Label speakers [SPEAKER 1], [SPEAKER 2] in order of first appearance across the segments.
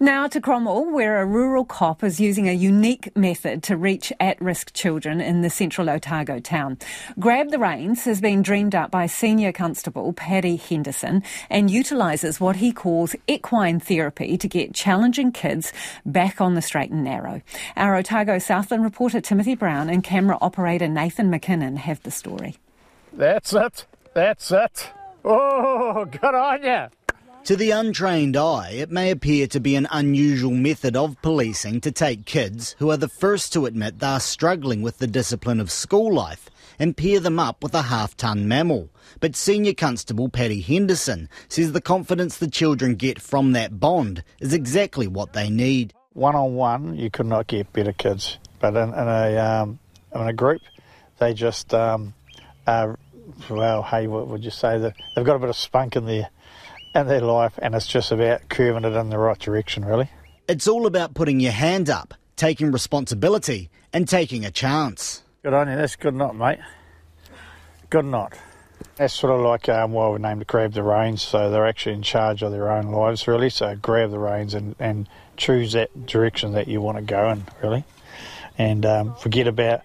[SPEAKER 1] Now to Cromwell, where a rural cop is using a unique method to reach at risk children in the central Otago town. Grab the Reins has been dreamed up by Senior Constable Paddy Henderson and utilises what he calls equine therapy to get challenging kids back on the straight and narrow. Our Otago Southland reporter Timothy Brown and camera operator Nathan McKinnon have the story.
[SPEAKER 2] That's it. That's it. Oh, good on you.
[SPEAKER 3] To the untrained eye, it may appear to be an unusual method of policing to take kids who are the first to admit they are struggling with the discipline of school life and pair them up with a half ton mammal. But Senior Constable Paddy Henderson says the confidence the children get from that bond is exactly what they need.
[SPEAKER 2] One on one, you could not get better kids, but in, in a um, in a group, they just um, are, well, hey, what would you say? They've got a bit of spunk in there in their life, and it's just about curving it in the right direction, really.
[SPEAKER 3] It's all about putting your hand up, taking responsibility, and taking a chance.
[SPEAKER 2] Good on you. That's good not, mate. Good not. That's sort of like um, why we named it Grab the Reins. So they're actually in charge of their own lives, really. So grab the reins and, and choose that direction that you want to go in, really. And um, forget about,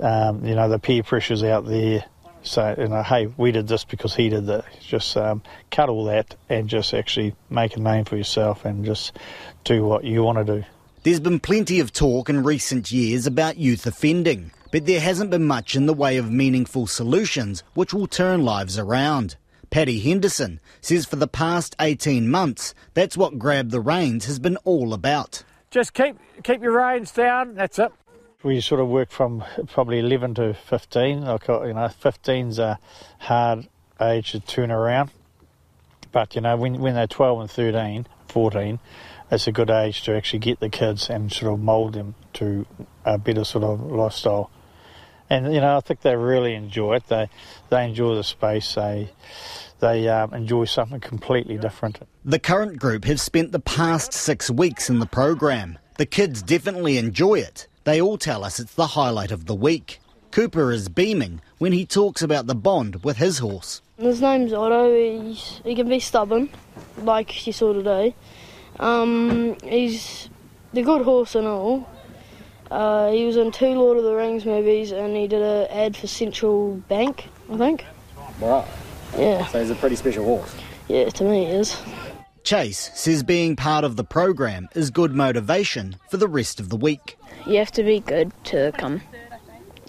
[SPEAKER 2] um, you know, the peer pressures out there so, you know, hey, we did this because he did that. Just um, cut all that and just actually make a name for yourself and just do what you want to do.
[SPEAKER 3] There's been plenty of talk in recent years about youth offending, but there hasn't been much in the way of meaningful solutions which will turn lives around. Paddy Henderson says for the past 18 months, that's what Grab the Reins has been all about.
[SPEAKER 2] Just keep keep your reins down, that's it we sort of work from probably 11 to 15. Like, uh, you know, 15's a hard age to turn around. But, you know, when, when they're 12 and 13, 14, it's a good age to actually get the kids and sort of mould them to a better sort of lifestyle. And, you know, I think they really enjoy it. They, they enjoy the space. They, they um, enjoy something completely different.
[SPEAKER 3] The current group have spent the past six weeks in the program. The kids definitely enjoy it they all tell us it's the highlight of the week. Cooper is beaming when he talks about the bond with his horse.
[SPEAKER 4] His name's Otto. He's, he can be stubborn, like you saw today. Um, he's a good horse and all. Uh, he was in two Lord of the Rings movies and he did an ad for Central Bank, I think.
[SPEAKER 5] Right.
[SPEAKER 4] Yeah.
[SPEAKER 5] So he's a pretty special horse.
[SPEAKER 4] Yeah, to me he is.
[SPEAKER 3] Chase says being part of the program is good motivation for the rest of the week.
[SPEAKER 6] You have to be good to come.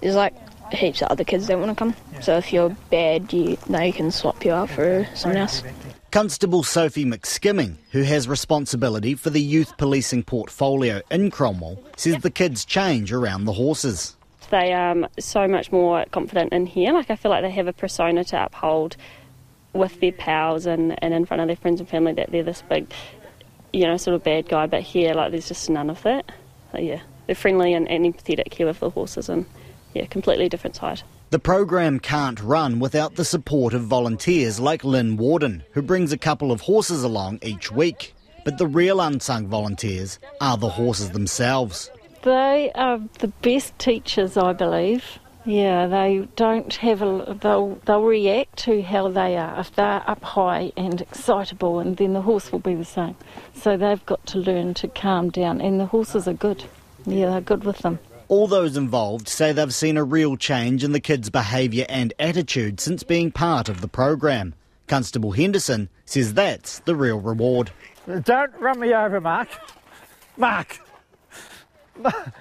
[SPEAKER 6] There's like heaps of other kids that want to come. So if you're bad, you they can swap you out for someone else.
[SPEAKER 3] Constable Sophie McSkimming, who has responsibility for the youth policing portfolio in Cromwell, says the kids change around the horses.
[SPEAKER 7] They are um, so much more confident in here. Like I feel like they have a persona to uphold with their pals and, and in front of their friends and family that they're this big, you know, sort of bad guy. But here, like, there's just none of that. So, yeah, they're friendly and, and empathetic here with the horses, and yeah, completely different side.
[SPEAKER 3] The program can't run without the support of volunteers like Lynn Warden, who brings a couple of horses along each week. But the real unsung volunteers are the horses themselves.
[SPEAKER 8] They are the best teachers, I believe. Yeah, they don't have a. They'll they'll react to how they are. If they're up high and excitable, and then the horse will be the same. So they've got to learn to calm down, and the horses are good. Yeah, they're good with them.
[SPEAKER 3] All those involved say they've seen a real change in the kids' behaviour and attitude since being part of the program. Constable Henderson says that's the real reward.
[SPEAKER 2] Don't run me over, Mark. Mark. Mark.